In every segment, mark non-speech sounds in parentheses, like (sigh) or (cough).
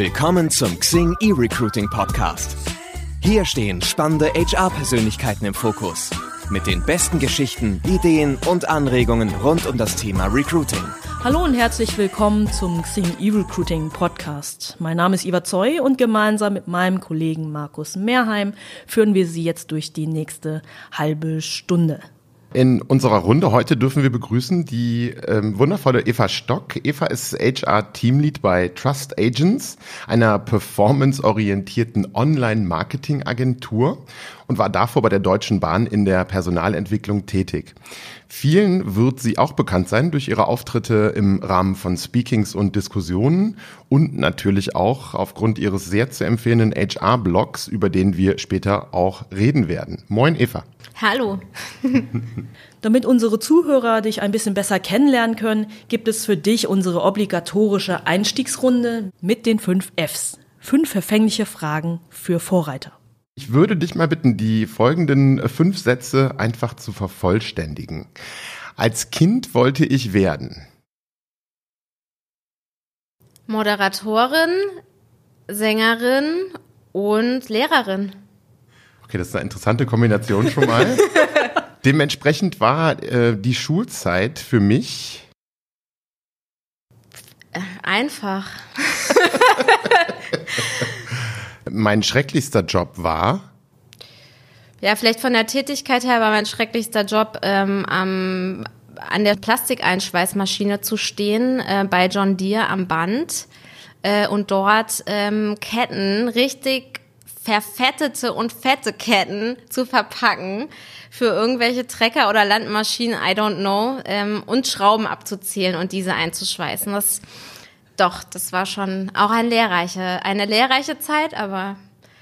Willkommen zum Xing E-Recruiting Podcast. Hier stehen spannende HR-Persönlichkeiten im Fokus. Mit den besten Geschichten, Ideen und Anregungen rund um das Thema Recruiting. Hallo und herzlich willkommen zum Xing E-Recruiting Podcast. Mein Name ist Iva Zoy und gemeinsam mit meinem Kollegen Markus Mehrheim führen wir Sie jetzt durch die nächste halbe Stunde. In unserer Runde heute dürfen wir begrüßen die ähm, wundervolle Eva Stock. Eva ist HR Teamlead bei Trust Agents, einer performanceorientierten Online-Marketing-Agentur und war davor bei der Deutschen Bahn in der Personalentwicklung tätig. Vielen wird sie auch bekannt sein durch ihre Auftritte im Rahmen von Speakings und Diskussionen und natürlich auch aufgrund ihres sehr zu empfehlenden HR-Blogs, über den wir später auch reden werden. Moin Eva. Hallo. (laughs) Damit unsere Zuhörer dich ein bisschen besser kennenlernen können, gibt es für dich unsere obligatorische Einstiegsrunde mit den fünf Fs. Fünf verfängliche Fragen für Vorreiter. Ich würde dich mal bitten, die folgenden äh, fünf Sätze einfach zu vervollständigen. Als Kind wollte ich werden. Moderatorin, Sängerin und Lehrerin. Okay, das ist eine interessante Kombination schon mal. (laughs) Dementsprechend war äh, die Schulzeit für mich äh, einfach. (laughs) (laughs) mein schrecklichster Job war? Ja, vielleicht von der Tätigkeit her war mein schrecklichster Job, ähm, am, an der Plastikeinschweißmaschine zu stehen, äh, bei John Deere am Band äh, und dort ähm, Ketten, richtig verfettete und fette Ketten zu verpacken für irgendwelche Trecker oder Landmaschinen, I don't know, ähm, und Schrauben abzuzählen und diese einzuschweißen. Das doch, das war schon auch ein lehrreiche, eine lehrreiche Zeit, aber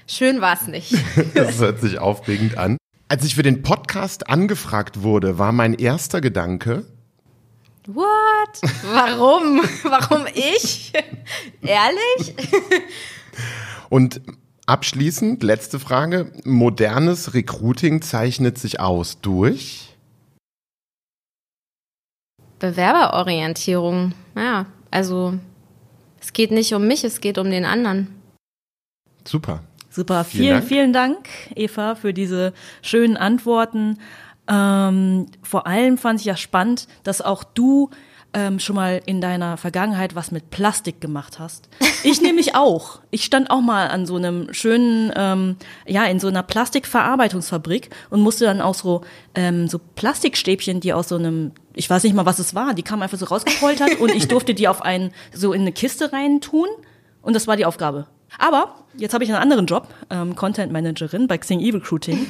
schön war es nicht. (laughs) das hört sich aufregend an. Als ich für den Podcast angefragt wurde, war mein erster Gedanke, What? Warum? (laughs) Warum ich? (laughs) Ehrlich? Und abschließend, letzte Frage. Modernes Recruiting zeichnet sich aus durch? Bewerberorientierung. Ja, also es geht nicht um mich, es geht um den anderen. Super. Super, vielen, vielen Dank, vielen Dank Eva, für diese schönen Antworten. Ähm, vor allem fand ich ja spannend, dass auch du ähm, schon mal in deiner Vergangenheit was mit Plastik gemacht hast. (laughs) Ich nämlich auch. Ich stand auch mal an so einem schönen, ähm, ja, in so einer Plastikverarbeitungsfabrik und musste dann auch so, ähm, so Plastikstäbchen, die aus so einem, ich weiß nicht mal, was es war, die kamen einfach so rausgepoltert und ich durfte die auf einen, so in eine Kiste rein tun und das war die Aufgabe. Aber jetzt habe ich einen anderen Job, ähm, Content Managerin bei Xing E-Recruiting.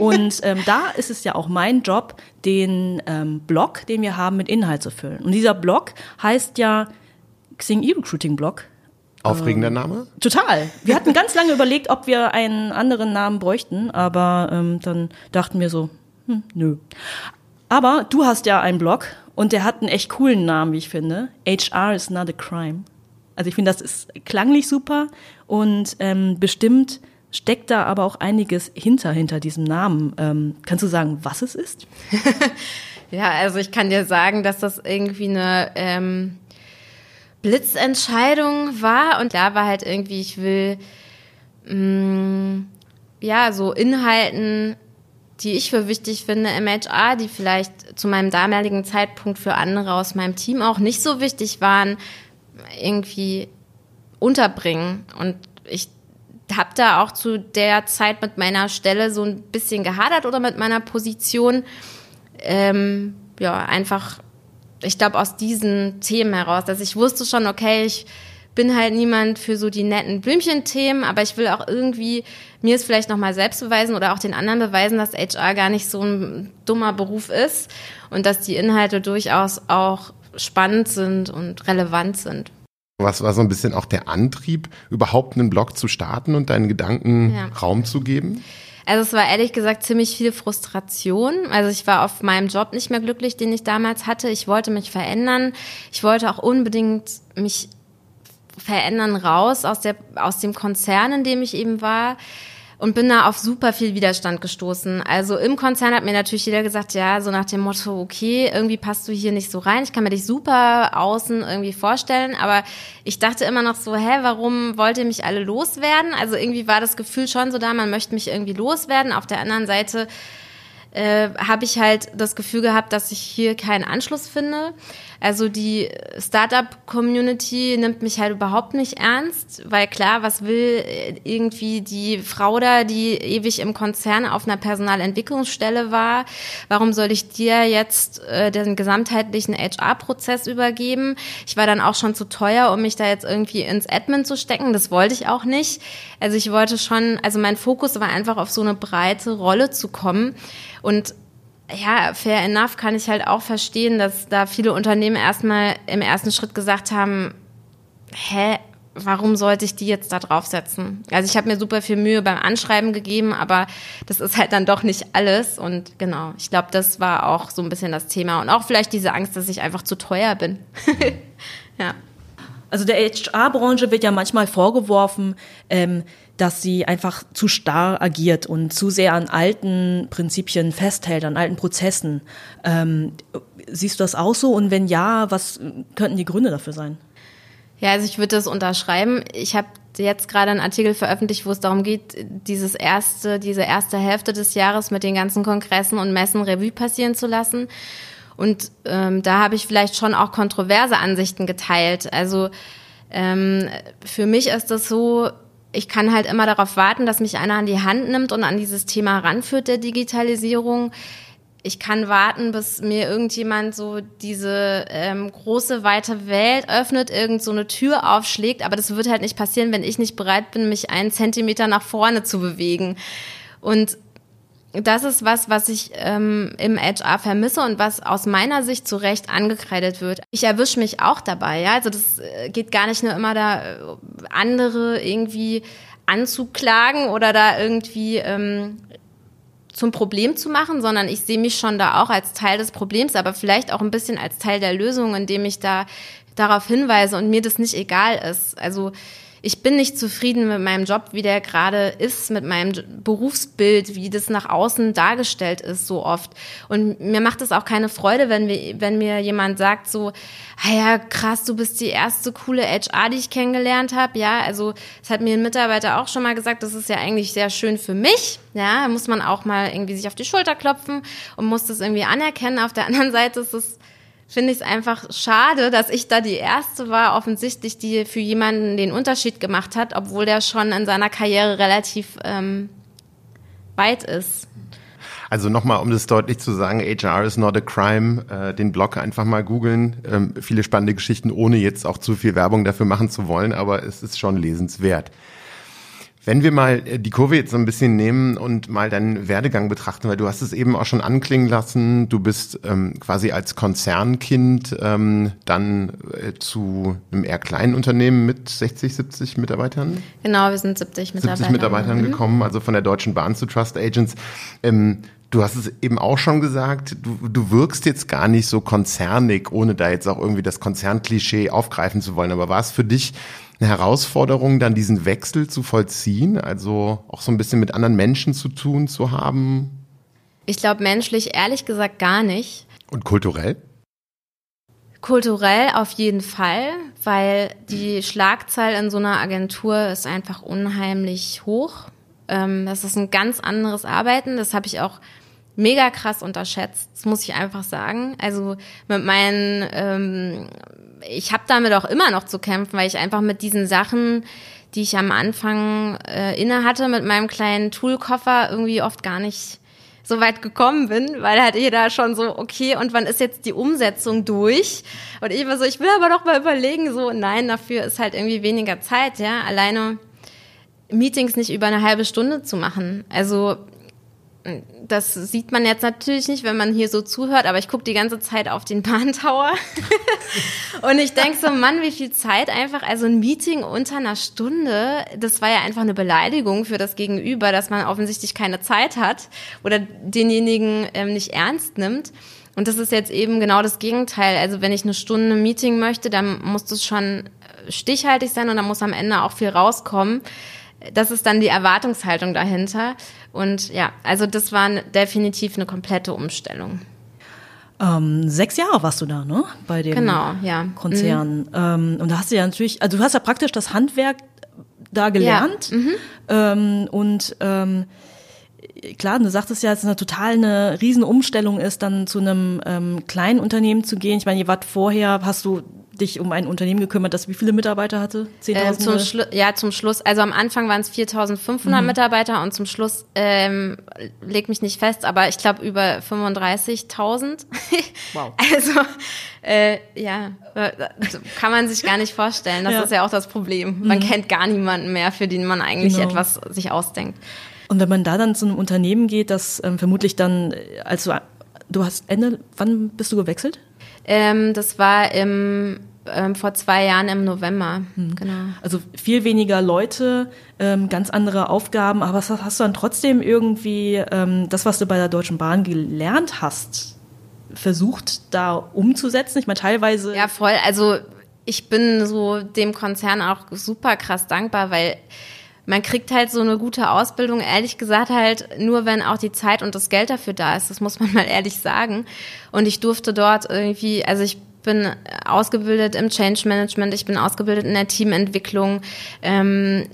und ähm, da ist es ja auch mein Job, den ähm, Blog, den wir haben, mit Inhalt zu füllen. Und dieser Blog heißt ja Xing E-Recruiting Blog. Aufregender ähm, Name? Total. Wir hatten ganz lange überlegt, ob wir einen anderen Namen bräuchten, aber ähm, dann dachten wir so, hm, nö. Aber du hast ja einen Blog und der hat einen echt coolen Namen, wie ich finde. HR is not a crime. Also ich finde, das ist klanglich super und ähm, bestimmt steckt da aber auch einiges hinter, hinter diesem Namen. Ähm, kannst du sagen, was es ist? (laughs) ja, also ich kann dir sagen, dass das irgendwie eine ähm, Blitzentscheidung war und da war halt irgendwie, ich will mh, mm, ja so Inhalten, die ich für wichtig finde im HR, die vielleicht zu meinem damaligen Zeitpunkt für andere aus meinem Team auch nicht so wichtig waren, irgendwie unterbringen. Und ich habe da auch zu der Zeit mit meiner Stelle so ein bisschen gehadert oder mit meiner Position. Ähm, ja, einfach, ich glaube, aus diesen Themen heraus, dass ich wusste schon, okay, ich bin halt niemand für so die netten Blümchen-Themen, aber ich will auch irgendwie mir es vielleicht nochmal selbst beweisen oder auch den anderen beweisen, dass HR gar nicht so ein dummer Beruf ist und dass die Inhalte durchaus auch spannend sind und relevant sind. Was war so ein bisschen auch der Antrieb, überhaupt einen Blog zu starten und deinen Gedanken ja. Raum zu geben? Also es war ehrlich gesagt ziemlich viel Frustration. Also ich war auf meinem Job nicht mehr glücklich, den ich damals hatte. Ich wollte mich verändern. Ich wollte auch unbedingt mich verändern raus aus der aus dem Konzern, in dem ich eben war. und bin da auf super viel Widerstand gestoßen. Also im Konzern hat mir natürlich jeder gesagt, ja, so nach dem Motto, okay, irgendwie passt du hier nicht so rein. Ich kann mir dich super außen irgendwie vorstellen, aber ich dachte immer noch so, hä, warum wollt ihr mich alle loswerden? Also irgendwie war das Gefühl schon so da, man möchte mich irgendwie loswerden. Auf der anderen Seite äh, habe ich halt das Gefühl gehabt, dass ich hier keinen Anschluss finde. Also die Startup-Community nimmt mich halt überhaupt nicht ernst, weil klar, was will äh, irgendwie die Frau da, die ewig im Konzern auf einer Personalentwicklungsstelle war? Warum soll ich dir jetzt äh, den gesamtheitlichen HR-Prozess übergeben? Ich war dann auch schon zu teuer, um mich da jetzt irgendwie ins Admin zu stecken. Das wollte ich auch nicht. Also ich wollte schon, also mein Fokus war einfach auf so eine breite Rolle zu kommen. Und ja, fair enough kann ich halt auch verstehen, dass da viele Unternehmen erstmal im ersten Schritt gesagt haben, hä, warum sollte ich die jetzt da draufsetzen? Also ich habe mir super viel Mühe beim Anschreiben gegeben, aber das ist halt dann doch nicht alles. Und genau, ich glaube, das war auch so ein bisschen das Thema. Und auch vielleicht diese Angst, dass ich einfach zu teuer bin. (laughs) ja. Also der HR-Branche wird ja manchmal vorgeworfen, ähm, dass sie einfach zu starr agiert und zu sehr an alten Prinzipien festhält, an alten Prozessen. Ähm, siehst du das auch so? Und wenn ja, was könnten die Gründe dafür sein? Ja, also ich würde das unterschreiben. Ich habe jetzt gerade einen Artikel veröffentlicht, wo es darum geht, dieses erste, diese erste Hälfte des Jahres mit den ganzen Kongressen und Messen Revue passieren zu lassen. Und ähm, da habe ich vielleicht schon auch kontroverse Ansichten geteilt. Also ähm, für mich ist das so, ich kann halt immer darauf warten, dass mich einer an die Hand nimmt und an dieses Thema ranführt der Digitalisierung. Ich kann warten, bis mir irgendjemand so diese ähm, große weite Welt öffnet, irgend so eine Tür aufschlägt, aber das wird halt nicht passieren, wenn ich nicht bereit bin, mich einen Zentimeter nach vorne zu bewegen. Und das ist was, was ich ähm, im HR vermisse und was aus meiner Sicht zu Recht angekreidet wird. Ich erwische mich auch dabei, ja. Also das äh, geht gar nicht nur immer da, äh, andere irgendwie anzuklagen oder da irgendwie ähm, zum Problem zu machen, sondern ich sehe mich schon da auch als Teil des Problems, aber vielleicht auch ein bisschen als Teil der Lösung, indem ich da darauf hinweise und mir das nicht egal ist. Also ich bin nicht zufrieden mit meinem Job, wie der gerade ist, mit meinem Berufsbild, wie das nach außen dargestellt ist so oft. Und mir macht es auch keine Freude, wenn, wir, wenn mir jemand sagt so, ah ja, krass, du bist die erste coole HR, die ich kennengelernt habe. Ja, also es hat mir ein Mitarbeiter auch schon mal gesagt, das ist ja eigentlich sehr schön für mich. Ja, muss man auch mal irgendwie sich auf die Schulter klopfen und muss das irgendwie anerkennen. Auf der anderen Seite ist es finde ich es einfach schade, dass ich da die erste war, offensichtlich, die für jemanden den Unterschied gemacht hat, obwohl der schon in seiner Karriere relativ ähm, weit ist. Also nochmal, um das deutlich zu sagen, HR is not a crime, äh, den Blog einfach mal googeln. Ähm, viele spannende Geschichten, ohne jetzt auch zu viel Werbung dafür machen zu wollen, aber es ist schon lesenswert. Wenn wir mal äh, die Kurve jetzt so ein bisschen nehmen und mal deinen Werdegang betrachten, weil du hast es eben auch schon anklingen lassen, du bist ähm, quasi als Konzernkind ähm, dann äh, zu einem eher kleinen Unternehmen mit 60, 70 Mitarbeitern? Genau, wir sind 70 Mitarbeiter. 70 Mitarbeitern mhm. gekommen, also von der Deutschen Bahn zu Trust Agents. Ähm, Du hast es eben auch schon gesagt, du, du wirkst jetzt gar nicht so konzernig, ohne da jetzt auch irgendwie das Konzernklischee aufgreifen zu wollen. Aber war es für dich eine Herausforderung, dann diesen Wechsel zu vollziehen? Also auch so ein bisschen mit anderen Menschen zu tun zu haben? Ich glaube menschlich ehrlich gesagt gar nicht. Und kulturell? Kulturell auf jeden Fall, weil die Schlagzahl in so einer Agentur ist einfach unheimlich hoch. Ähm, das ist ein ganz anderes Arbeiten. Das habe ich auch mega krass unterschätzt. Das muss ich einfach sagen. Also mit meinen, ähm, ich habe damit auch immer noch zu kämpfen, weil ich einfach mit diesen Sachen, die ich am Anfang äh, inne hatte, mit meinem kleinen Toolkoffer irgendwie oft gar nicht so weit gekommen bin, weil halt jeder schon so, okay, und wann ist jetzt die Umsetzung durch? Und ich war so, ich will aber doch mal überlegen, so, nein, dafür ist halt irgendwie weniger Zeit, ja, alleine Meetings nicht über eine halbe Stunde zu machen. Also das sieht man jetzt natürlich nicht, wenn man hier so zuhört, aber ich gucke die ganze Zeit auf den (laughs) Bahntower und ich denke so, Mann, wie viel Zeit einfach, also ein Meeting unter einer Stunde, das war ja einfach eine Beleidigung für das Gegenüber, dass man offensichtlich keine Zeit hat oder denjenigen ähm, nicht ernst nimmt. Und das ist jetzt eben genau das Gegenteil. Also wenn ich eine Stunde Meeting möchte, dann muss das schon stichhaltig sein und dann muss am Ende auch viel rauskommen. Das ist dann die Erwartungshaltung dahinter. Und ja, also das war definitiv eine komplette Umstellung. Ähm, sechs Jahre warst du da, ne? Bei dem genau, ja. Konzern. Mhm. Ähm, und da hast du ja natürlich, also du hast ja praktisch das Handwerk da gelernt. Ja. Mhm. Ähm, und ähm, klar, du sagtest ja, dass es eine total eine Riesenumstellung ist, dann zu einem ähm, kleinen Unternehmen zu gehen. Ich meine, ihr wart vorher, hast du dich um ein Unternehmen gekümmert, das wie viele Mitarbeiter hatte? 10.000? Äh, zum ja, zum Schluss. Also am Anfang waren es 4.500 mhm. Mitarbeiter und zum Schluss, ähm, leg mich nicht fest, aber ich glaube über 35.000. Wow. (laughs) also, äh, ja, kann man sich gar nicht vorstellen. Das ja. ist ja auch das Problem. Man mhm. kennt gar niemanden mehr, für den man eigentlich genau. etwas sich ausdenkt. Und wenn man da dann zu einem Unternehmen geht, das ähm, vermutlich dann, also du hast Ende, wann bist du gewechselt? Ähm, das war im ähm, vor zwei Jahren im November. Hm. Genau. Also viel weniger Leute, ähm, ganz andere Aufgaben, aber hast du dann trotzdem irgendwie ähm, das, was du bei der Deutschen Bahn gelernt hast, versucht da umzusetzen? Ich meine, teilweise. Ja, voll. Also ich bin so dem Konzern auch super krass dankbar, weil man kriegt halt so eine gute Ausbildung, ehrlich gesagt halt nur, wenn auch die Zeit und das Geld dafür da ist. Das muss man (laughs) mal ehrlich sagen. Und ich durfte dort irgendwie, also ich bin ausgebildet im Change Management, ich bin ausgebildet in der Teamentwicklung. Ähm,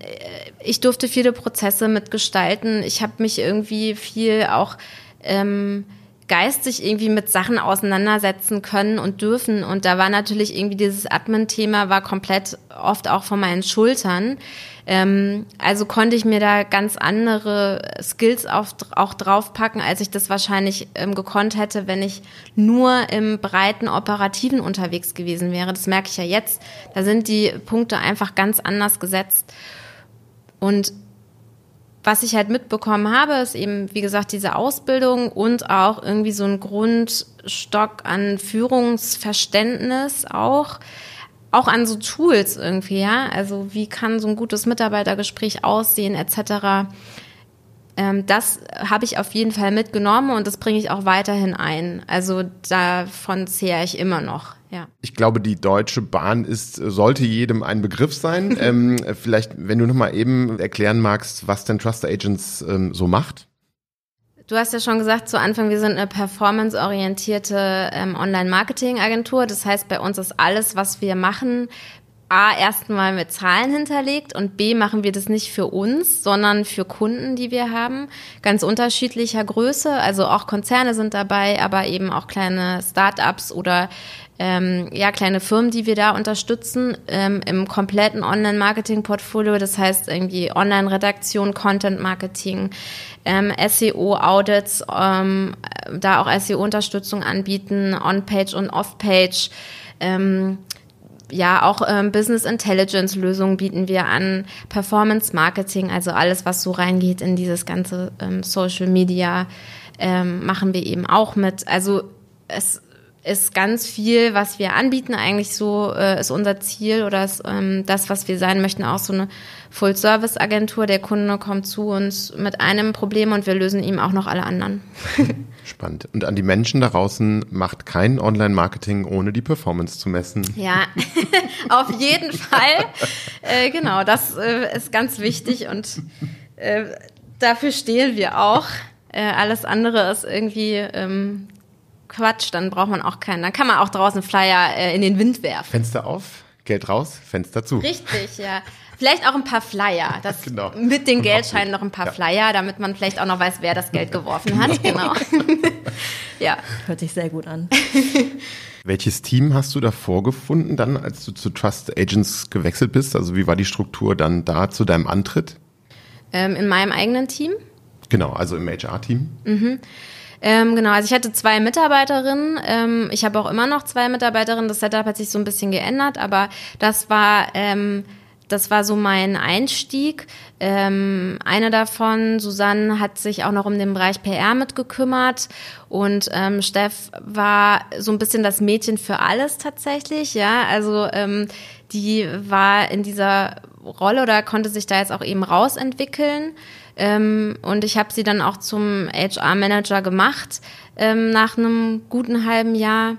ich durfte viele Prozesse mitgestalten. Ich habe mich irgendwie viel auch ähm, geistig irgendwie mit Sachen auseinandersetzen können und dürfen. Und da war natürlich irgendwie dieses Admin-Thema war komplett oft auch von meinen Schultern. Ähm, also konnte ich mir da ganz andere Skills auf, auch draufpacken, als ich das wahrscheinlich ähm, gekonnt hätte, wenn ich nur im breiten Operativen unterwegs gewesen wäre. Das merke ich ja jetzt. Da sind die Punkte einfach ganz anders gesetzt. Und was ich halt mitbekommen habe, ist eben, wie gesagt, diese Ausbildung und auch irgendwie so ein Grundstock an Führungsverständnis auch. Auch an so Tools irgendwie, ja. Also wie kann so ein gutes Mitarbeitergespräch aussehen, etc. Ähm, das habe ich auf jeden Fall mitgenommen und das bringe ich auch weiterhin ein. Also davon zehre ich immer noch. Ja. Ich glaube, die Deutsche Bahn ist, sollte jedem ein Begriff sein. (laughs) ähm, vielleicht, wenn du noch mal eben erklären magst, was denn Trust Agents ähm, so macht. Du hast ja schon gesagt zu Anfang, wir sind eine performanceorientierte ähm, Online-Marketing-Agentur. Das heißt, bei uns ist alles, was wir machen, A, erstmal mit Zahlen hinterlegt und B, machen wir das nicht für uns, sondern für Kunden, die wir haben. Ganz unterschiedlicher Größe. Also auch Konzerne sind dabei, aber eben auch kleine Start-ups oder ähm, ja, kleine Firmen, die wir da unterstützen ähm, im kompletten Online-Marketing-Portfolio. Das heißt irgendwie Online-Redaktion, Content-Marketing, ähm, SEO-Audits, ähm, da auch SEO-Unterstützung anbieten, On-Page und Off-Page. Ähm, ja, auch ähm, Business Intelligence Lösungen bieten wir an, Performance Marketing, also alles, was so reingeht in dieses ganze ähm, Social Media, ähm, machen wir eben auch mit. Also es ist ganz viel, was wir anbieten, eigentlich so äh, ist unser Ziel oder ist ähm, das, was wir sein möchten, auch so eine Full-Service-Agentur. Der Kunde kommt zu uns mit einem Problem und wir lösen ihm auch noch alle anderen. (laughs) Spannend. Und an die Menschen da draußen macht kein Online-Marketing ohne die Performance zu messen. Ja, (laughs) auf jeden Fall. Äh, genau, das äh, ist ganz wichtig und äh, dafür stehen wir auch. Äh, alles andere ist irgendwie ähm, Quatsch, dann braucht man auch keinen. Dann kann man auch draußen Flyer äh, in den Wind werfen. Fenster auf, Geld raus, Fenster zu. Richtig, ja. Vielleicht auch ein paar Flyer. (laughs) Das genau. Mit den Geldscheinen noch ein paar ja. Flyer, damit man vielleicht auch noch weiß, wer das Geld geworfen hat. Genau. (laughs) ja. Hört sich sehr gut an. (laughs) Welches Team hast du da vorgefunden, dann, als du zu Trust Agents gewechselt bist? Also wie war die Struktur dann da zu deinem Antritt? Ähm, in meinem eigenen Team? Genau, also im HR-Team. Mhm. Ähm, genau, also ich hatte zwei Mitarbeiterinnen. Ähm, ich habe auch immer noch zwei Mitarbeiterinnen. Das Setup hat sich so ein bisschen geändert, aber das war ähm, das war so mein Einstieg. Ähm, eine davon, Susanne, hat sich auch noch um den Bereich PR mitgekümmert und ähm, Steff war so ein bisschen das Mädchen für alles tatsächlich. Ja, also ähm, die war in dieser Rolle oder konnte sich da jetzt auch eben rausentwickeln. Ähm, und ich habe sie dann auch zum HR-Manager gemacht ähm, nach einem guten halben Jahr.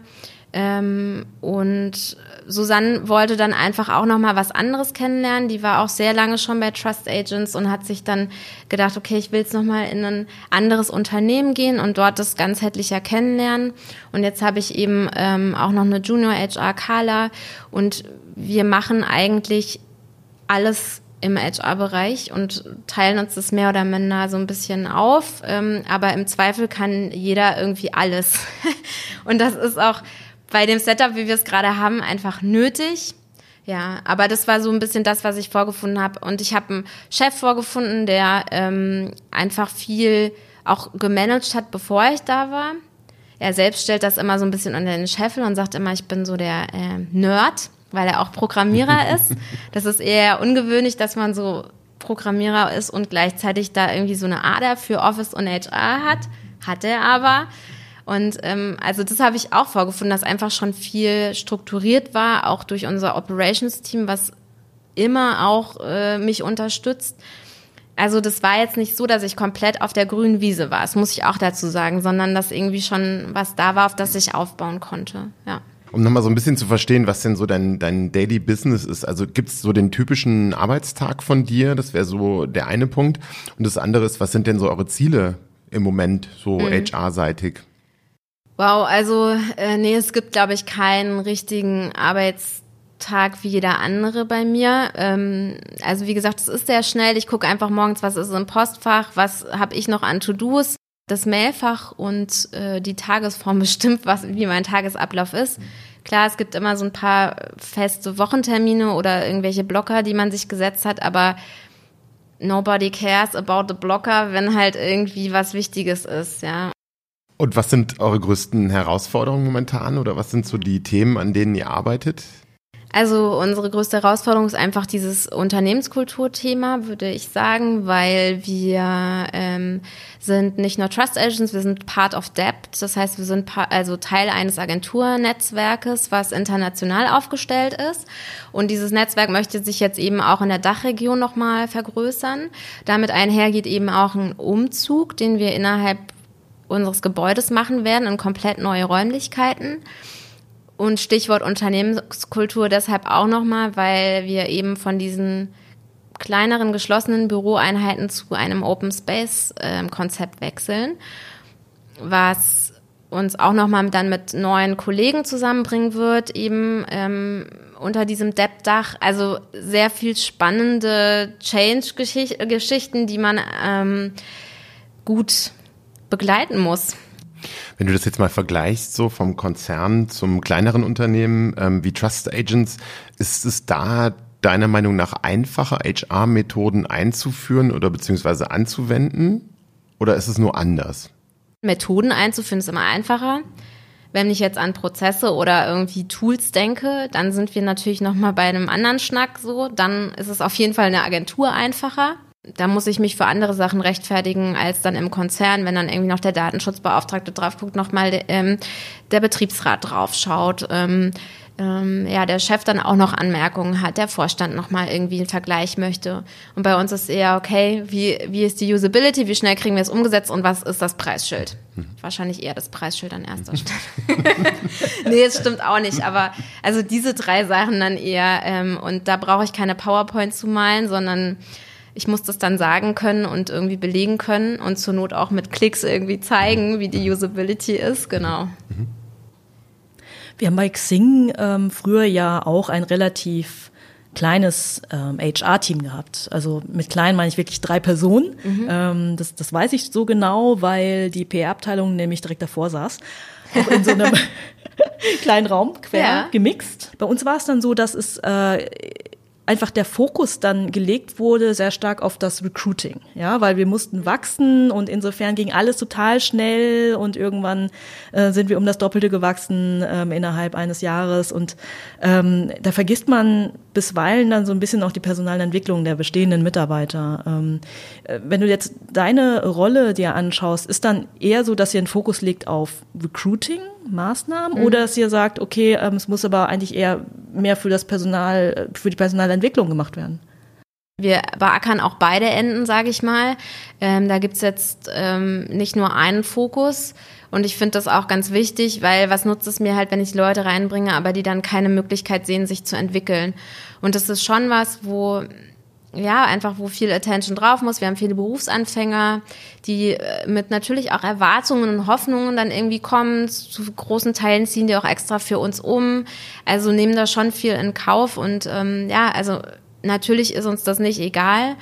Ähm, und Susanne wollte dann einfach auch noch mal was anderes kennenlernen. Die war auch sehr lange schon bei Trust Agents und hat sich dann gedacht, okay, ich will jetzt noch mal in ein anderes Unternehmen gehen und dort das ganzheitlicher kennenlernen. Und jetzt habe ich eben ähm, auch noch eine Junior HR Carla und wir machen eigentlich alles im HR-Bereich und teilen uns das mehr oder minder so ein bisschen auf. Ähm, aber im Zweifel kann jeder irgendwie alles. (laughs) und das ist auch bei dem Setup, wie wir es gerade haben, einfach nötig. Ja, aber das war so ein bisschen das, was ich vorgefunden habe. Und ich habe einen Chef vorgefunden, der ähm, einfach viel auch gemanagt hat, bevor ich da war. Er selbst stellt das immer so ein bisschen unter den Scheffel und sagt immer, ich bin so der äh, Nerd weil er auch Programmierer (laughs) ist. Das ist eher ungewöhnlich, dass man so Programmierer ist und gleichzeitig da irgendwie so eine Ader für Office und HR hat. Hat er aber. Und ähm, also das habe ich auch vorgefunden, dass einfach schon viel strukturiert war, auch durch unser Operations-Team, was immer auch äh, mich unterstützt. Also das war jetzt nicht so, dass ich komplett auf der grünen Wiese war, das muss ich auch dazu sagen, sondern dass irgendwie schon was da war, auf das ich aufbauen konnte. Ja. Um nochmal so ein bisschen zu verstehen, was denn so dein, dein Daily Business ist. Also gibt's so den typischen Arbeitstag von dir? Das wäre so der eine Punkt. Und das andere ist, was sind denn so eure Ziele im Moment, so mhm. HR-seitig? Wow, also äh, nee, es gibt, glaube ich, keinen richtigen Arbeitstag wie jeder andere bei mir. Ähm, also wie gesagt, es ist sehr schnell. Ich gucke einfach morgens, was ist im Postfach, was habe ich noch an To-Dos das Mailfach und äh, die Tagesform (laughs) bestimmt, was, wie mein Tagesablauf ist. Klar, es gibt immer so ein paar feste Wochentermine oder irgendwelche Blocker, die man sich gesetzt hat, aber nobody cares about the blocker, wenn halt irgendwie was Wichtiges ist, ja. Und was sind eure größten Herausforderungen momentan oder was sind so die Themen, an denen ihr arbeitet? Also unsere größte Herausforderung ist einfach dieses Unternehmenskulturthema, würde ich sagen, weil wir ähm, sind nicht nur Trust Agents, wir sind Part of Debt. Das heißt, wir sind also Teil eines Agenturnetzwerkes, was international aufgestellt ist. Und dieses Netzwerk möchte sich jetzt eben auch in der Dachregion nochmal vergrößern. Damit einhergeht eben auch ein Umzug, den wir innerhalb unseres Gebäudes machen werden in komplett neue Räumlichkeiten. Und Stichwort Unternehmenskultur deshalb auch nochmal, weil wir eben von diesen kleineren geschlossenen Büroeinheiten zu einem Open Space äh, Konzept wechseln, was uns auch nochmal dann mit neuen Kollegen zusammenbringen wird, eben ähm, unter diesem Depp-Dach. Also sehr viel spannende Change-Geschichten, die man ähm, gut begleiten muss. Wenn du das jetzt mal vergleichst, so vom Konzern zum kleineren Unternehmen ähm, wie Trust Agents, ist es da deiner Meinung nach einfacher, HR-Methoden einzuführen oder beziehungsweise anzuwenden? Oder ist es nur anders? Methoden einzuführen ist immer einfacher. Wenn ich jetzt an Prozesse oder irgendwie Tools denke, dann sind wir natürlich noch mal bei einem anderen Schnack so. Dann ist es auf jeden Fall eine Agentur einfacher da muss ich mich für andere Sachen rechtfertigen als dann im Konzern, wenn dann irgendwie noch der Datenschutzbeauftragte drauf guckt, nochmal ähm, der Betriebsrat drauf schaut, ähm, ähm, ja, der Chef dann auch noch Anmerkungen hat, der Vorstand nochmal irgendwie einen Vergleich möchte. Und bei uns ist eher, okay, wie, wie ist die Usability, wie schnell kriegen wir es umgesetzt und was ist das Preisschild? Mhm. Wahrscheinlich eher das Preisschild an erster Stelle. (laughs) nee, das stimmt auch nicht, aber also diese drei Sachen dann eher, ähm, und da brauche ich keine PowerPoint zu malen, sondern ich muss das dann sagen können und irgendwie belegen können und zur Not auch mit Klicks irgendwie zeigen, wie die Usability ist, genau. Wir haben bei Xing ähm, früher ja auch ein relativ kleines ähm, HR-Team gehabt. Also mit klein meine ich wirklich drei Personen. Mhm. Ähm, das, das weiß ich so genau, weil die PR-Abteilung nämlich direkt davor saß. Auch in so einem (laughs) (laughs) kleinen Raum quer ja. gemixt. Bei uns war es dann so, dass es äh, einfach der Fokus dann gelegt wurde sehr stark auf das Recruiting, ja, weil wir mussten wachsen und insofern ging alles total schnell und irgendwann äh, sind wir um das Doppelte gewachsen ähm, innerhalb eines Jahres und ähm, da vergisst man bisweilen dann so ein bisschen auch die Personalentwicklung der bestehenden Mitarbeiter. Ähm, äh, wenn du jetzt deine Rolle dir anschaust, ist dann eher so, dass ihr einen Fokus legt auf Recruiting Maßnahmen mhm. oder dass ihr sagt, okay, ähm, es muss aber eigentlich eher mehr für das Personal, für die Personalentwicklung gemacht werden? Wir beackern auch beide Enden, sage ich mal. Ähm, da gibt's jetzt ähm, nicht nur einen Fokus. Und ich finde das auch ganz wichtig, weil was nutzt es mir halt, wenn ich Leute reinbringe, aber die dann keine Möglichkeit sehen, sich zu entwickeln. Und das ist schon was, wo ja, einfach wo viel Attention drauf muss. Wir haben viele Berufsanfänger, die äh, mit natürlich auch Erwartungen und Hoffnungen dann irgendwie kommen. Zu großen Teilen ziehen die auch extra für uns um. Also nehmen da schon viel in Kauf und ähm, ja, also natürlich ist uns das nicht egal.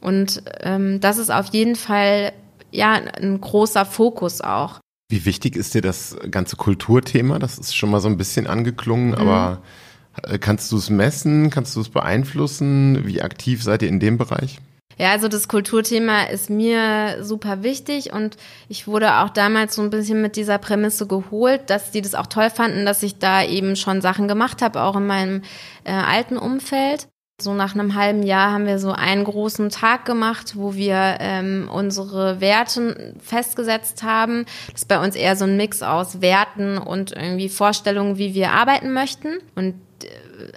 Und ähm, das ist auf jeden Fall ja ein großer Fokus auch. Wie wichtig ist dir das ganze Kulturthema? Das ist schon mal so ein bisschen angeklungen, mhm. aber äh, kannst du es messen? Kannst du es beeinflussen? Wie aktiv seid ihr in dem Bereich? Ja, also das Kulturthema ist mir super wichtig und ich wurde auch damals so ein bisschen mit dieser Prämisse geholt, dass die das auch toll fanden, dass ich da eben schon Sachen gemacht habe, auch in meinem äh, alten Umfeld. So nach einem halben Jahr haben wir so einen großen Tag gemacht, wo wir ähm, unsere Werte festgesetzt haben. Das ist bei uns eher so ein Mix aus Werten und irgendwie Vorstellungen, wie wir arbeiten möchten. Und äh,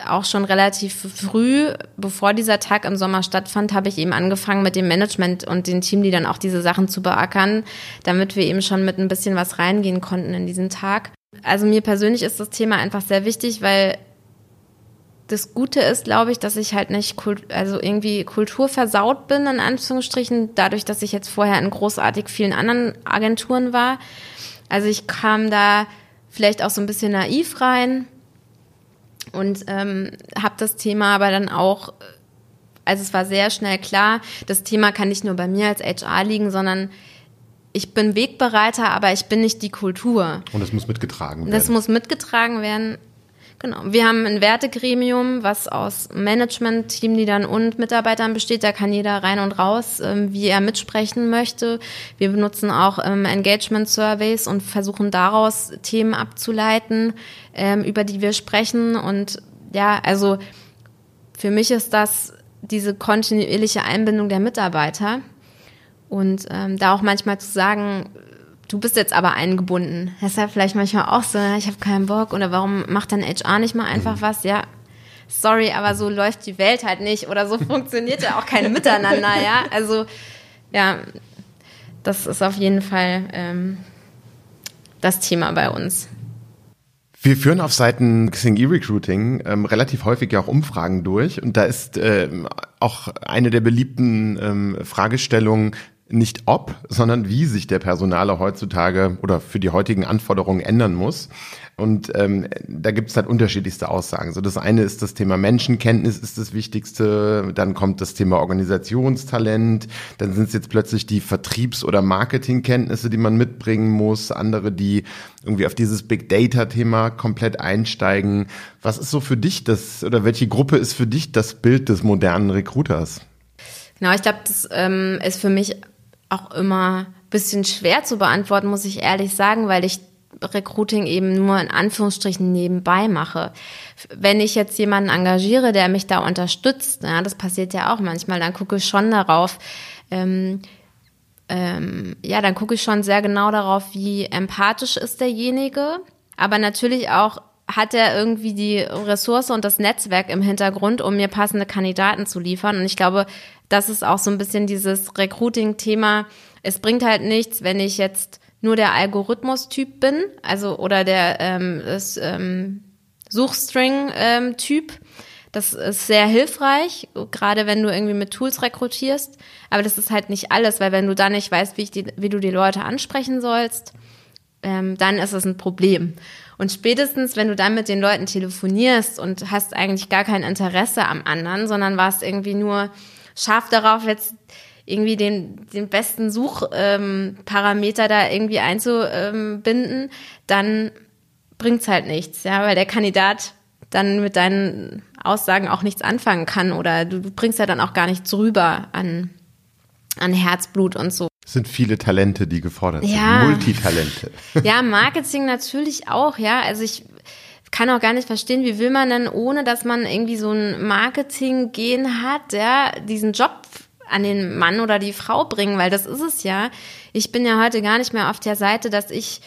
auch schon relativ früh, bevor dieser Tag im Sommer stattfand, habe ich eben angefangen mit dem Management und den Teamleadern auch diese Sachen zu beackern, damit wir eben schon mit ein bisschen was reingehen konnten in diesen Tag. Also mir persönlich ist das Thema einfach sehr wichtig, weil das Gute ist, glaube ich, dass ich halt nicht kult also irgendwie kulturversaut bin, in Anführungsstrichen, dadurch, dass ich jetzt vorher in großartig vielen anderen Agenturen war. Also ich kam da vielleicht auch so ein bisschen naiv rein und ähm, habe das Thema aber dann auch, also es war sehr schnell klar, das Thema kann nicht nur bei mir als HR liegen, sondern ich bin Wegbereiter, aber ich bin nicht die Kultur. Und es muss mitgetragen werden. Das muss mitgetragen werden. Genau. Wir haben ein Wertegremium, was aus Management, Teamleadern und Mitarbeitern besteht. Da kann jeder rein und raus, ähm, wie er mitsprechen möchte. Wir benutzen auch ähm, Engagement Surveys und versuchen daraus Themen abzuleiten, ähm, über die wir sprechen. Und ja, also für mich ist das diese kontinuierliche Einbindung der Mitarbeiter. Und ähm, da auch manchmal zu sagen, du bist jetzt aber eingebunden. Das ist ja vielleicht manchmal auch so, ich habe keinen Bock oder warum macht dann HR nicht mal einfach was? Ja, sorry, aber so läuft die Welt halt nicht oder so funktioniert ja auch kein Miteinander, ja. Also ja, das ist auf jeden Fall ähm, das Thema bei uns. Wir führen auf Seiten Xing E-Recruiting ähm, relativ häufig ja auch Umfragen durch und da ist ähm, auch eine der beliebten ähm, Fragestellungen, nicht ob, sondern wie sich der Personaler heutzutage oder für die heutigen Anforderungen ändern muss. Und ähm, da gibt es halt unterschiedlichste Aussagen. So das eine ist das Thema Menschenkenntnis ist das Wichtigste, dann kommt das Thema Organisationstalent, dann sind es jetzt plötzlich die Vertriebs- oder Marketingkenntnisse, die man mitbringen muss, andere, die irgendwie auf dieses Big Data-Thema komplett einsteigen. Was ist so für dich das oder welche Gruppe ist für dich das Bild des modernen Recruiters? Genau, ich glaube, das ähm, ist für mich auch immer ein bisschen schwer zu beantworten, muss ich ehrlich sagen, weil ich Recruiting eben nur in Anführungsstrichen nebenbei mache. Wenn ich jetzt jemanden engagiere, der mich da unterstützt, ja, das passiert ja auch manchmal, dann gucke ich schon darauf, ähm, ähm, ja, dann gucke ich schon sehr genau darauf, wie empathisch ist derjenige, aber natürlich auch hat er irgendwie die Ressource und das Netzwerk im Hintergrund, um mir passende Kandidaten zu liefern. Und ich glaube, das ist auch so ein bisschen dieses Recruiting-Thema. Es bringt halt nichts, wenn ich jetzt nur der Algorithmus-Typ bin, also oder der ähm, ähm, Suchstring-Typ. das ist sehr hilfreich, gerade wenn du irgendwie mit Tools rekrutierst. Aber das ist halt nicht alles, weil wenn du da nicht weißt, wie, ich die, wie du die Leute ansprechen sollst, ähm, dann ist es ein Problem. Und spätestens, wenn du dann mit den Leuten telefonierst und hast eigentlich gar kein Interesse am anderen, sondern warst irgendwie nur scharf darauf, jetzt irgendwie den, den besten Suchparameter ähm, da irgendwie einzubinden, dann bringt's halt nichts, ja, weil der Kandidat dann mit deinen Aussagen auch nichts anfangen kann oder du, du bringst ja dann auch gar nichts rüber an, an Herzblut und so. Es sind viele Talente, die gefordert ja. sind. Multitalente. Ja, Marketing natürlich auch, ja. Also ich kann auch gar nicht verstehen, wie will man denn, ohne dass man irgendwie so ein Marketing-Gen hat, ja, diesen Job an den Mann oder die Frau bringen, weil das ist es ja. Ich bin ja heute gar nicht mehr auf der Seite, dass ich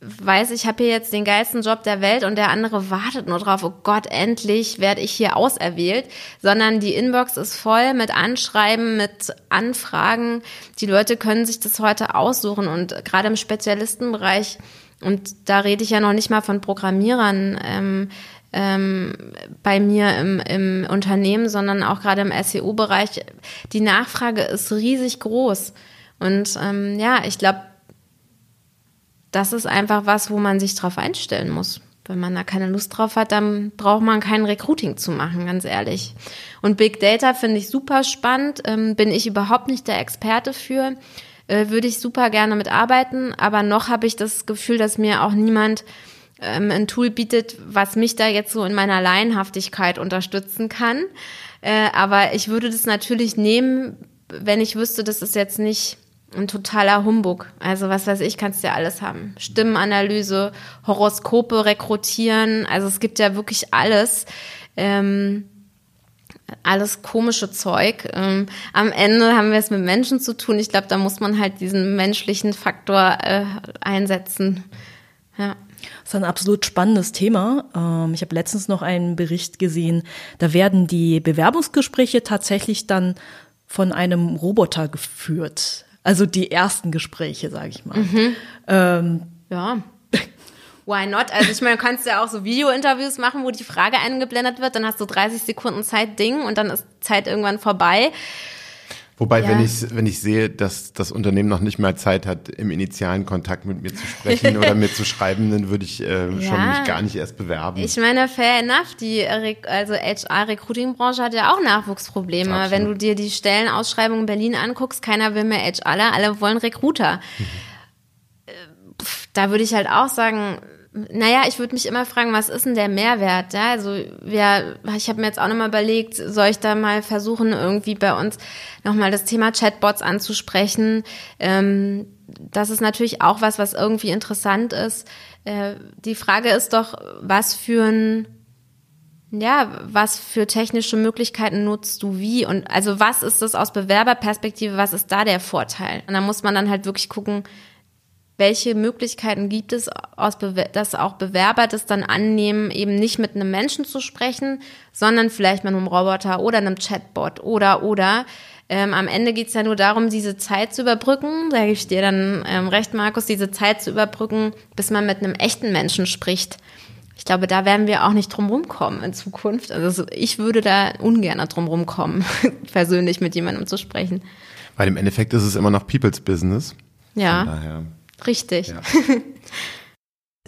weiß, ich habe hier jetzt den geilsten Job der Welt und der andere wartet nur drauf, oh Gott, endlich werde ich hier auserwählt, sondern die Inbox ist voll mit Anschreiben, mit Anfragen. Die Leute können sich das heute aussuchen und gerade im Spezialistenbereich, und da rede ich ja noch nicht mal von Programmierern, ähm, ähm, bei mir im, im Unternehmen, sondern auch gerade im SEO-Bereich. Die Nachfrage ist riesig groß. Und ähm, ja, ich glaube, das ist einfach was, wo man sich drauf einstellen muss. Wenn man da keine Lust drauf hat, dann braucht man kein Recruiting zu machen, ganz ehrlich. Und Big Data finde ich super spannend, ähm, bin ich überhaupt nicht der Experte für, äh, würde ich super gerne mitarbeiten, aber noch habe ich das Gefühl, dass mir auch niemand ähm, ein Tool bietet, was mich da jetzt so in meiner Laienhaftigkeit unterstützen kann. Äh, aber ich würde das natürlich nehmen, wenn ich wüsste, das ist jetzt nicht ein totaler Humbug. Also was weiß ich, kannst du ja alles haben. Stimmenanalyse, Horoskope rekrutieren. Also es gibt ja wirklich alles. Ähm, alles komische Zeug. Ähm, am Ende haben wir es mit Menschen zu tun. Ich glaube, da muss man halt diesen menschlichen Faktor äh, einsetzen. Ja. Das ist ein absolut spannendes Thema. Ähm, ich habe letztens noch einen Bericht gesehen, da werden die Bewerbungsgespräche tatsächlich dann von einem Roboter geführt. Also die ersten Gespräche, sage ich mal. Mhm. Ähm, ja. Why not? Also ich meine, du kannst ja auch so Video-Interviews machen, wo die Frage eingeblendet wird, dann hast du 30 Sekunden Zeit, Ding, und dann ist Zeit irgendwann vorbei. Wobei, ja. wenn ich wenn ich sehe, dass das Unternehmen noch nicht mal Zeit hat, im initialen Kontakt mit mir zu sprechen oder mir zu schreiben, dann würde ich äh, ja. (laughs) schon mich gar nicht erst bewerben. Ich meine, fair enough. Die also HR-Recruiting-Branche hat ja auch Nachwuchsprobleme. Absolut. Wenn du dir die Stellenausschreibung in Berlin anguckst, keiner will mehr HR, alle wollen Recruiter. Mhm. Da würde ich halt auch sagen, naja, ich würde mich immer fragen, was ist denn der Mehrwert? Ja, also ja, ich habe mir jetzt auch nochmal überlegt, soll ich da mal versuchen, irgendwie bei uns nochmal das Thema Chatbots anzusprechen? Ähm, das ist natürlich auch was, was irgendwie interessant ist. Äh, die Frage ist doch, was für ein ja, was für technische Möglichkeiten nutzt du wie? Und also was ist das aus Bewerberperspektive, was ist da der Vorteil? Und da muss man dann halt wirklich gucken, welche Möglichkeiten gibt es, dass auch Bewerber das dann annehmen, eben nicht mit einem Menschen zu sprechen, sondern vielleicht mit einem Roboter oder einem Chatbot oder oder. Ähm, am Ende geht es ja nur darum, diese Zeit zu überbrücken. Da gebe ich dir dann ähm, recht, Markus, diese Zeit zu überbrücken, bis man mit einem echten Menschen spricht. Ich glaube, da werden wir auch nicht drum rumkommen in Zukunft. Also ich würde da ungern drum rumkommen, (laughs) persönlich mit jemandem zu sprechen. Weil im Endeffekt ist es immer noch People's Business. Ja. Von daher Richtig. Ja. (laughs)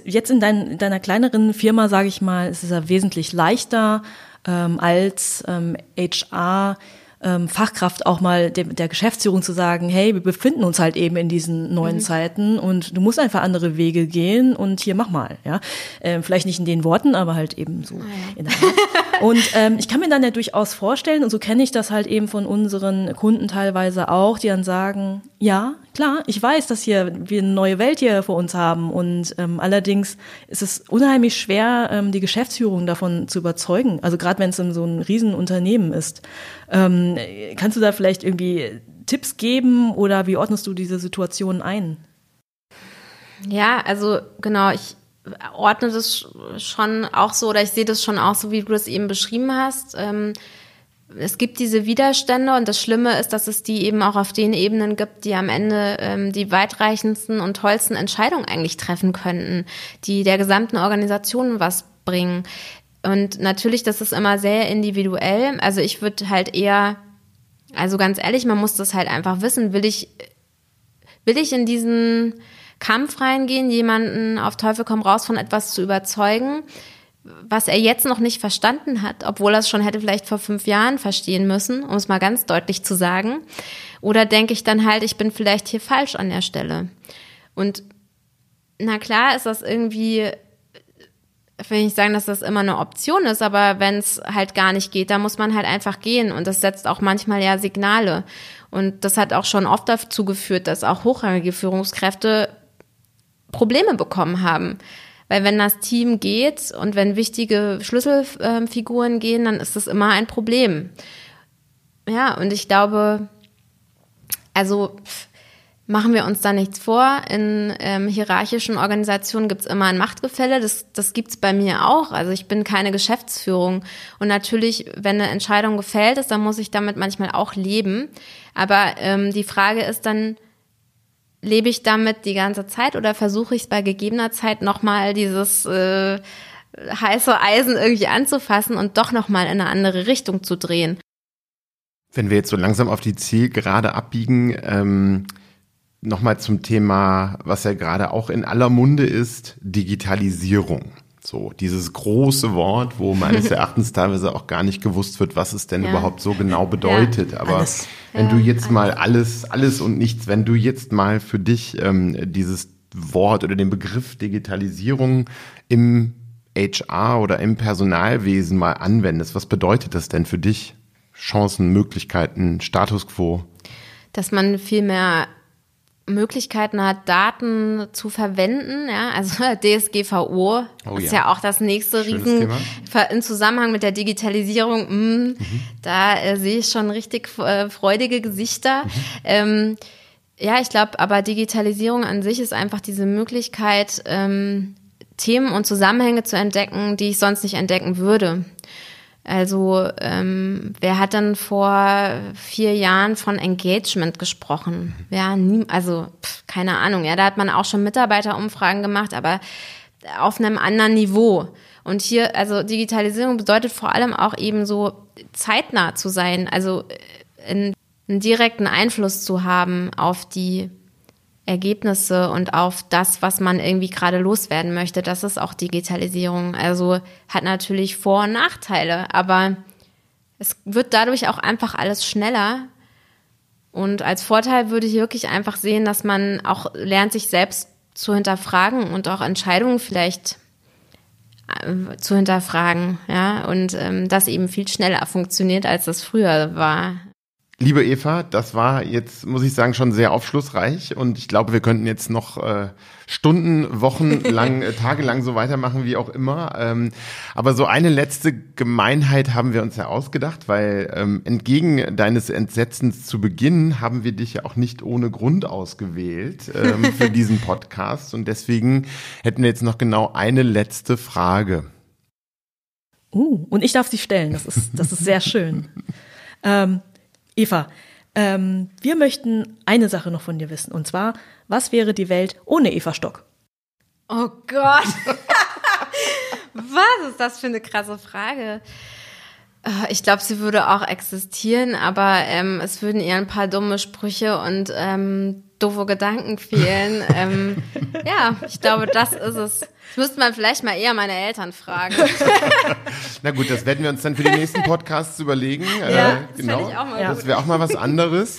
Jetzt in, dein, in, deiner kleineren Firma, sage ich mal, ist es ja wesentlich leichter ähm, als ähm, HR ähm, Fachkraft auch mal de der Geschäftsführung zu sagen, hey, wir befinden uns halt eben in diesen neuen mhm. Zeiten und du musst einfach andere Wege gehen und hier mach mal, ja. Ähm, vielleicht nicht in den Worten, aber halt eben so ah, ja. (laughs) Und ähm, ich kann mir dann ja durchaus vorstellen, und so kenne ich das halt eben von unseren Kunden teilweise auch, die dann sagen, ja, klar, ich weiß, dass hier wir eine neue Welt hier vor uns haben und ähm, allerdings ist es unheimlich schwer, ähm, die Geschäftsführung davon zu überzeugen. Also gerade wenn es in so ein Riesenunternehmen ist. Ähm, kannst du da vielleicht irgendwie Tipps geben oder wie ordnest du diese Situation ein? Ja, also genau, ich ordne das schon auch so oder ich sehe das schon auch so, wie du das eben beschrieben hast. Ähm, es gibt diese Widerstände und das Schlimme ist, dass es die eben auch auf den Ebenen gibt, die am Ende ähm, die weitreichendsten und tollsten Entscheidungen eigentlich treffen könnten, die der gesamten Organisation was bringen. Und natürlich, das ist immer sehr individuell. Also ich würde halt eher, also ganz ehrlich, man muss das halt einfach wissen. Will ich, will ich in diesen Kampf reingehen, jemanden auf Teufel komm raus von etwas zu überzeugen, was er jetzt noch nicht verstanden hat, obwohl er es schon hätte vielleicht vor fünf Jahren verstehen müssen, um es mal ganz deutlich zu sagen. Oder denke ich dann halt, ich bin vielleicht hier falsch an der Stelle. Und na klar ist das irgendwie will ich nicht sagen, dass das immer eine Option ist, aber wenn es halt gar nicht geht, dann muss man halt einfach gehen und das setzt auch manchmal ja Signale. Und das hat auch schon oft dazu geführt, dass auch hochrangige Führungskräfte Probleme bekommen haben. Weil wenn das Team geht und wenn wichtige Schlüsselfiguren gehen, dann ist das immer ein Problem. Ja, und ich glaube, also machen wir uns da nichts vor. In ähm, hierarchischen Organisationen gibt's immer ein Machtgefälle. Das, das gibt's bei mir auch. Also ich bin keine Geschäftsführung. Und natürlich, wenn eine Entscheidung gefällt ist, dann muss ich damit manchmal auch leben. Aber ähm, die Frage ist dann, lebe ich damit die ganze Zeit oder versuche ich es bei gegebener Zeit nochmal dieses äh, heiße Eisen irgendwie anzufassen und doch nochmal in eine andere Richtung zu drehen? Wenn wir jetzt so langsam auf die Zielgerade abbiegen, ähm, nochmal zum Thema, was ja gerade auch in aller Munde ist, Digitalisierung. So, dieses große Wort, wo meines (laughs) Erachtens teilweise auch gar nicht gewusst wird, was es denn ja. überhaupt so genau bedeutet. Ja, Aber alles. wenn ja, du jetzt alles. mal alles, alles und nichts, wenn du jetzt mal für dich ähm, dieses Wort oder den Begriff Digitalisierung im HR oder im Personalwesen mal anwendest, was bedeutet das denn für dich? Chancen, Möglichkeiten, Status quo? Dass man viel mehr Möglichkeiten hat, Daten zu verwenden, ja, also (laughs) DSGVO oh, ist ja. ja. auch das nächste Schönes Riesen Thema. im Zusammenhang mit der Digitalisierung. Mh, mhm. Da äh, sehe ich schon richtig äh, freudige Gesichter. Mhm. Ähm, ja, ich glaube, aber Digitalisierung an sich ist einfach diese Möglichkeit, ähm, Themen und Zusammenhänge zu entdecken, die ich sonst nicht entdecken würde. Also ähm, wer hat dann vor vier Jahren von Engagement gesprochen? Ja, nie, also pff, keine Ahnung. Ja, da hat man auch schon Mitarbeiterumfragen gemacht, aber auf einem anderen Niveau. Und hier, also Digitalisierung bedeutet vor allem auch eben so zeitnah zu sein, also einen, einen direkten Einfluss zu haben auf die Ergebnisse und auf das, was man irgendwie gerade loswerden möchte. Das ist auch Digitalisierung. Also hat natürlich Vor- und Nachteile, aber es wird dadurch auch einfach alles schneller. Und als Vorteil würde ich wirklich einfach sehen, dass man auch lernt, sich selbst zu hinterfragen und auch Entscheidungen vielleicht äh, zu hinterfragen, ja, und ähm, das eben viel schneller funktioniert, als das früher war. Liebe Eva, das war jetzt, muss ich sagen, schon sehr aufschlussreich und ich glaube, wir könnten jetzt noch äh, Stunden, Wochen (laughs) lang, äh, Tage lang so weitermachen wie auch immer. Ähm, aber so eine letzte Gemeinheit haben wir uns ja ausgedacht, weil ähm, entgegen deines Entsetzens zu Beginn haben wir dich ja auch nicht ohne Grund ausgewählt ähm, für (laughs) diesen Podcast und deswegen hätten wir jetzt noch genau eine letzte Frage. Uh, und ich darf sie stellen. Das ist, das ist sehr schön. (laughs) Eva, ähm, wir möchten eine Sache noch von dir wissen. Und zwar, was wäre die Welt ohne Eva Stock? Oh Gott. (laughs) was ist das für eine krasse Frage? Äh, ich glaube, sie würde auch existieren, aber ähm, es würden ihr ein paar dumme Sprüche und ähm, doofe Gedanken fehlen. (laughs) ähm, ja, ich glaube, das ist es. Das müsste man vielleicht mal eher meine Eltern fragen. (laughs) Na gut, das werden wir uns dann für die nächsten Podcasts überlegen. Ja, äh, genau. Das, das wäre auch mal was anderes.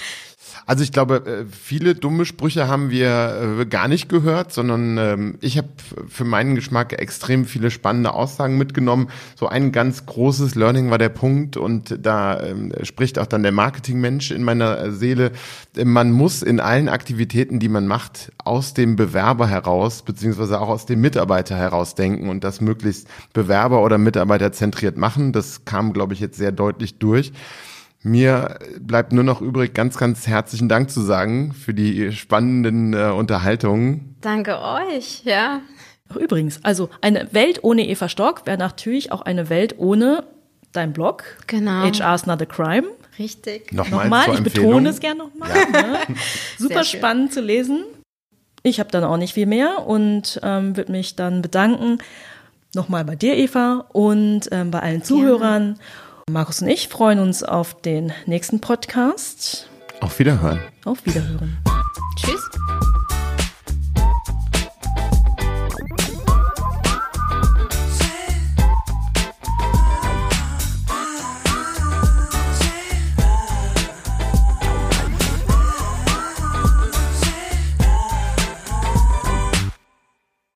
Also ich glaube, äh, viele dumme Sprüche haben wir äh, gar nicht gehört, sondern ähm, ich habe für meinen Geschmack extrem viele spannende Aussagen mitgenommen. So ein ganz großes Learning war der Punkt und da ähm, spricht auch dann der Marketingmensch in meiner Seele. Man muss in allen Aktivitäten, die man macht, aus dem Bewerber heraus, beziehungsweise auch aus dem Mitarbeiter heraus denken und das möglichst Bewerber- oder Mitarbeiterzentriert machen. Das kam, glaube ich, jetzt sehr deutlich durch. Mir bleibt nur noch übrig, ganz, ganz herzlichen Dank zu sagen für die spannenden äh, Unterhaltungen. Danke euch, ja. Übrigens, also eine Welt ohne Eva Stock wäre natürlich auch eine Welt ohne dein Blog. Genau. HR's Not a Crime. Richtig. Nochmal, nochmal ich betone es gerne nochmal. Ja. Ne? (laughs) Super spannend zu lesen. Ich habe dann auch nicht viel mehr und ähm, würde mich dann bedanken. Nochmal bei dir, Eva, und ähm, bei allen Zuhörern. Gerne. Markus und ich freuen uns auf den nächsten Podcast. Auf Wiederhören. Auf Wiederhören. Tschüss.